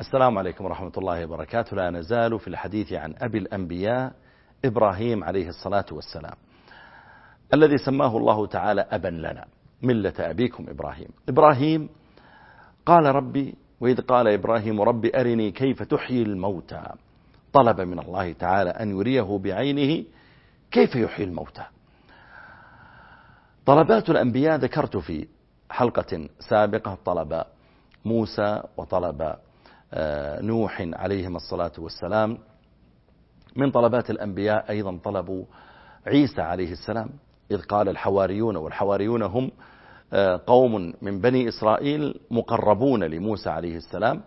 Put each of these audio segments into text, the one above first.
السلام عليكم ورحمة الله وبركاته. لا نزال في الحديث عن أبي الأنبياء إبراهيم عليه الصلاة والسلام الذي سماه الله تعالى أبا لنا ملة أبيكم إبراهيم. إبراهيم قال ربي وإذ قال إبراهيم ربي أرني كيف تحيي الموتى؟ طلب من الله تعالى أن يريه بعينه كيف يحيي الموتى؟ طلبات الأنبياء ذكرت في حلقة سابقة طلب موسى وطلب نوح عليهم الصلاة والسلام. من طلبات الأنبياء أيضا طلبوا عيسى عليه السلام. إذ قال الحواريون والحواريون هم آه، قوم من بني إسرائيل مقربون لموسى عليه السلام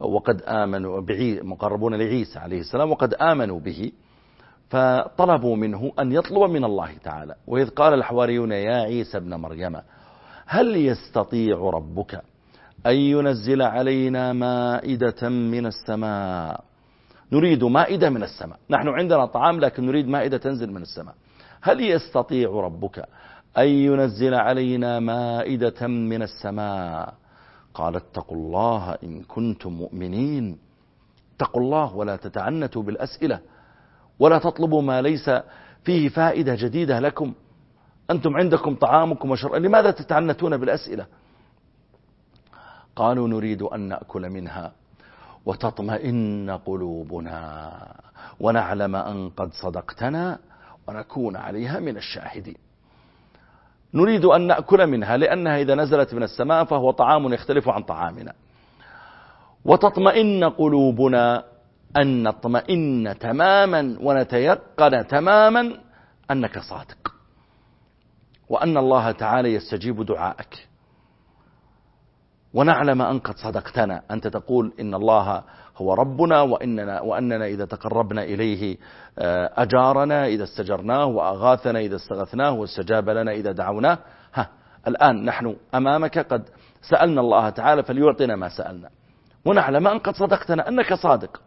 وقد آمنوا مقربون لعيسى عليه السلام وقد آمنوا به. فطلبوا منه أن يطلب من الله تعالى. وإذ قال الحواريون يا عيسى ابن مريم هل يستطيع ربك أن ينزل علينا مائدة من السماء. نريد مائدة من السماء. نحن عندنا طعام لكن نريد مائدة تنزل من السماء. هل يستطيع ربك أن ينزل علينا مائدة من السماء؟ قال اتقوا الله إن كنتم مؤمنين. اتقوا الله ولا تتعنتوا بالأسئلة ولا تطلبوا ما ليس فيه فائدة جديدة لكم. أنتم عندكم طعامكم وشرب. لماذا تتعنتون بالأسئلة؟ قالوا نريد أن نأكل منها وتطمئن قلوبنا ونعلم أن قد صدقتنا ونكون عليها من الشاهدين. نريد أن نأكل منها لأنها إذا نزلت من السماء فهو طعام يختلف عن طعامنا. وتطمئن قلوبنا أن نطمئن تماما ونتيقن تماما أنك صادق. وأن الله تعالى يستجيب دعائك ونعلم أن قد صدقتنا. أنت تقول إن الله هو ربنا وإننا, وأننا إذا تقربنا إليه آه، أجارنا إذا استجرناه وأغاثنا إذا استغثناه واستجاب لنا إذا دعوناه. ها الآن نحن أمامك قد سألنا الله تعالى فليعطنا ما سألنا. ونعلم أن قد صدقتنا أنك صادق.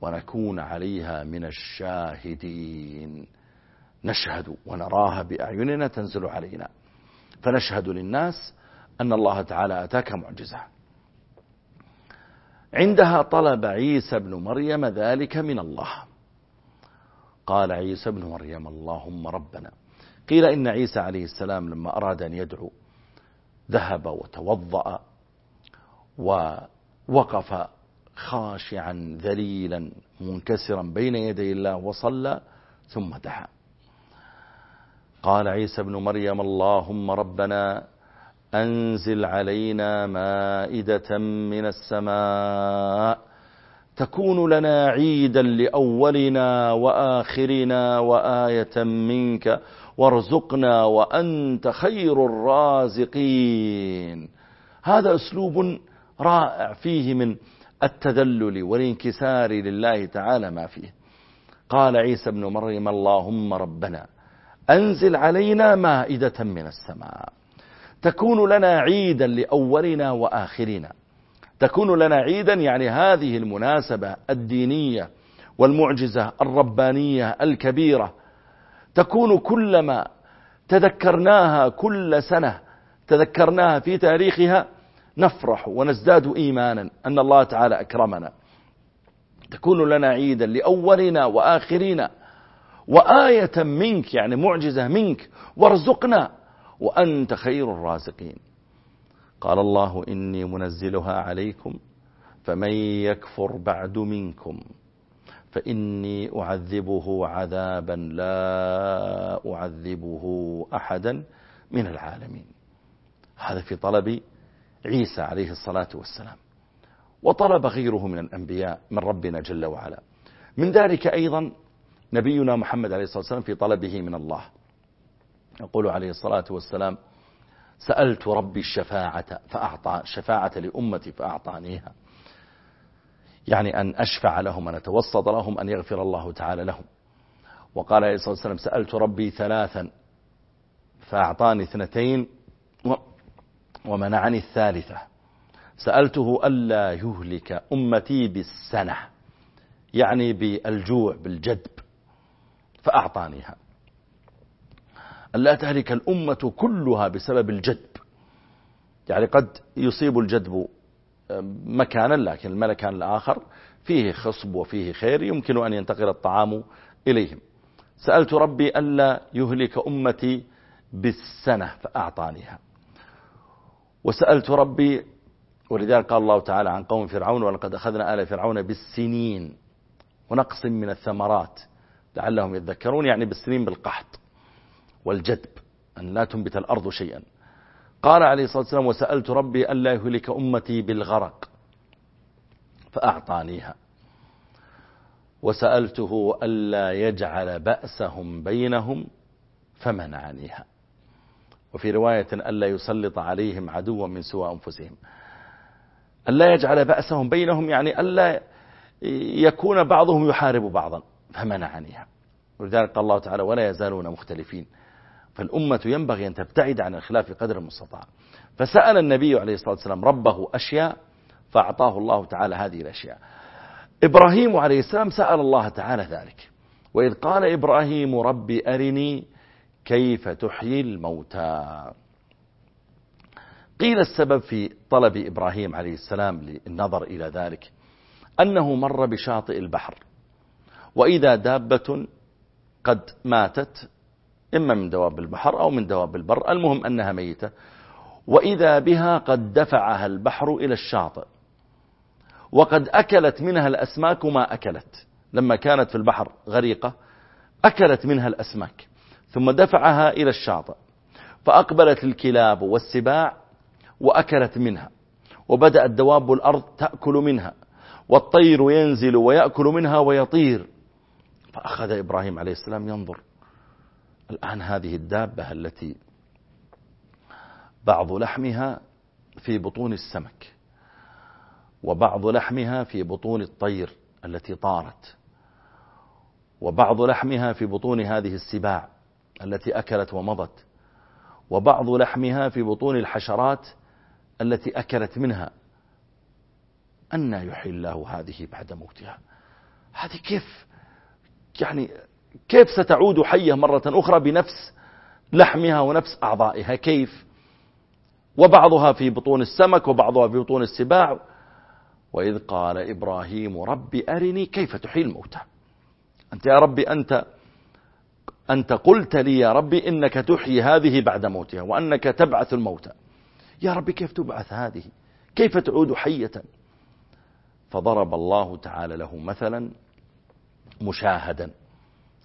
ونكون عليها من الشاهدين. نشهد ونراها بأعيننا تنزل علينا. فنشهد للناس أن الله تعالى أتاك معجزة. عندها طلب عيسى بن مريم ذلك من الله. قال عيسى بن مريم اللهم ربنا. قيل إن عيسى عليه السلام لما أراد أن يدعو ذهب وتوضأ ووقف خاشعا ذليلا منكسرا بين يدي الله وصلى ثم دعا. قال عيسى بن مريم اللهم ربنا. أنزل علينا مائدة من السماء. تكون لنا عيدا لأولنا وآخرنا وآية منك. وارزقنا وأنت خير الرازقين. هذا أسلوب رائع فيه من التذلل والانكسار لله تعالى ما فيه. قال عيسى بن مريم اللهم ربنا أنزل علينا مائدة من السماء. تكون لنا عيدا لأولنا وآخرنا. تكون لنا عيدا يعني هذه المناسبة الدينية والمعجزة الربانية الكبيرة. تكون كلما تذكرناها كل سنة تذكرناها في تاريخها نفرح ونزداد إيمانا أن الله تعالى أكرمنا. تكون لنا عيدا لأولنا وآخرنا. وآية منك يعني معجزة منك وارزقنا وأنت خير الرازقين. قال الله إني منزلها عليكم فمن يكفر بعد منكم فإني أعذبه عذابا لا أعذبه أحدا من العالمين. هذا في طلب عيسى عليه الصلاة والسلام. وطلب غيره من الأنبياء من ربنا جل وعلا. من ذلك أيضا نبينا محمد عليه الصلاة والسلام في طلبه من الله. يقول عليه الصلاة والسلام سألت ربي الشفاعة فأعطى شفاعة لأمتي فأعطانيها. يعني أن أشفع لهم أن أتوسط لهم أن يغفر الله تعالى لهم. وقال عليه الصلاة والسلام سألت ربي ثلاثا فأعطاني اثنتين ومنعني الثالثة. سألته ألا يهلك أمتي بالسنة يعني بالجوع بالجدب فأعطانيها. أن لا تهلك الأمة كلها بسبب الجدب. يعني قد يصيب الجدب مكانا لكن المكان الآخر فيه خصب وفيه خير يمكن أن ينتقل الطعام إليهم. سألت ربي ألا يهلك أمتي بالسنة فأعطانيها. وسألت ربي ولذلك قال الله تعالى عن قوم فرعون ولقد أخذنا آل فرعون بالسنين ونقص من الثمرات لعلهم يتذكرون يعني بالسنين بالقحط. والجدب أن لا تنبت الأرض شيئا. قال عليه الصلاة والسلام وسألت ربي ألا يهلك أمتي بالغرق فأعطانيها. وسألته ألا يجعل بأسهم بينهم فمنعنيها. وفي رواية ألا يسلط عليهم عدوا من سوى أنفسهم. ألا يجعل بأسهم بينهم يعني ألا يكون بعضهم يحارب بعضا فمنعنيها. ولذلك قال الله تعالى ولا يزالون مختلفين. فالأمة ينبغي أن تبتعد عن الخلاف قدر المستطاع. فسأل النبي عليه الصلاة والسلام ربه أشياء فأعطاه الله تعالى هذه الأشياء. إبراهيم عليه السلام سأل الله تعالى ذلك. وإذ قال إبراهيم ربي أرني كيف تحيي الموتى. قيل السبب في طلب إبراهيم عليه السلام للنظر إلى ذلك أنه مر بشاطئ البحر. وإذا دابة قد ماتت إما من دواب البحر أو من دواب البر. المهم أنها ميتة. وإذا بها قد دفعها البحر إلى الشاطئ. وقد أكلت منها الأسماك ما أكلت. لما كانت في البحر غريقة أكلت منها الأسماك. ثم دفعها إلى الشاطئ. فأقبلت الكلاب والسباع وأكلت منها. وبدأت دواب الأرض تأكل منها. والطير ينزل ويأكل منها ويطير. فأخذ إبراهيم عليه السلام ينظر. الآن هذه الدابة التي بعض لحمها في بطون السمك وبعض لحمها في بطون الطير التي طارت وبعض لحمها في بطون هذه السباع التي أكلت ومضت وبعض لحمها في بطون الحشرات التي أكلت منها. أن يحيي الله هذه بعد موتها. هذه كيف؟ يعني كيف ستعود حية مرة أخرى بنفس لحمها ونفس أعضائها؟ كيف؟ وبعضها في بطون السمك وبعضها في بطون السباع. وإذ قال إبراهيم ربي أرني كيف تحيي الموتى؟ أنت يا ربي أنت أنت قلت لي يا ربي إنك تحيي هذه بعد موتها وأنك تبعث الموتى. يا ربي كيف تبعث هذه؟ كيف تعود حية؟ فضرب الله تعالى له مثلا مشاهدا.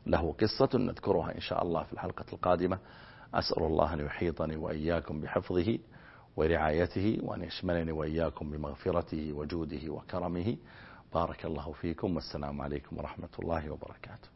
له قصة نذكرها إن شاء الله في الحلقة القادمة. أسأل الله أن يحيطني وإياكم بحفظه ورعايته وأن يشملني وإياكم بمغفرته وجوده وكرمه. بارك الله فيكم والسلام عليكم ورحمة الله وبركاته.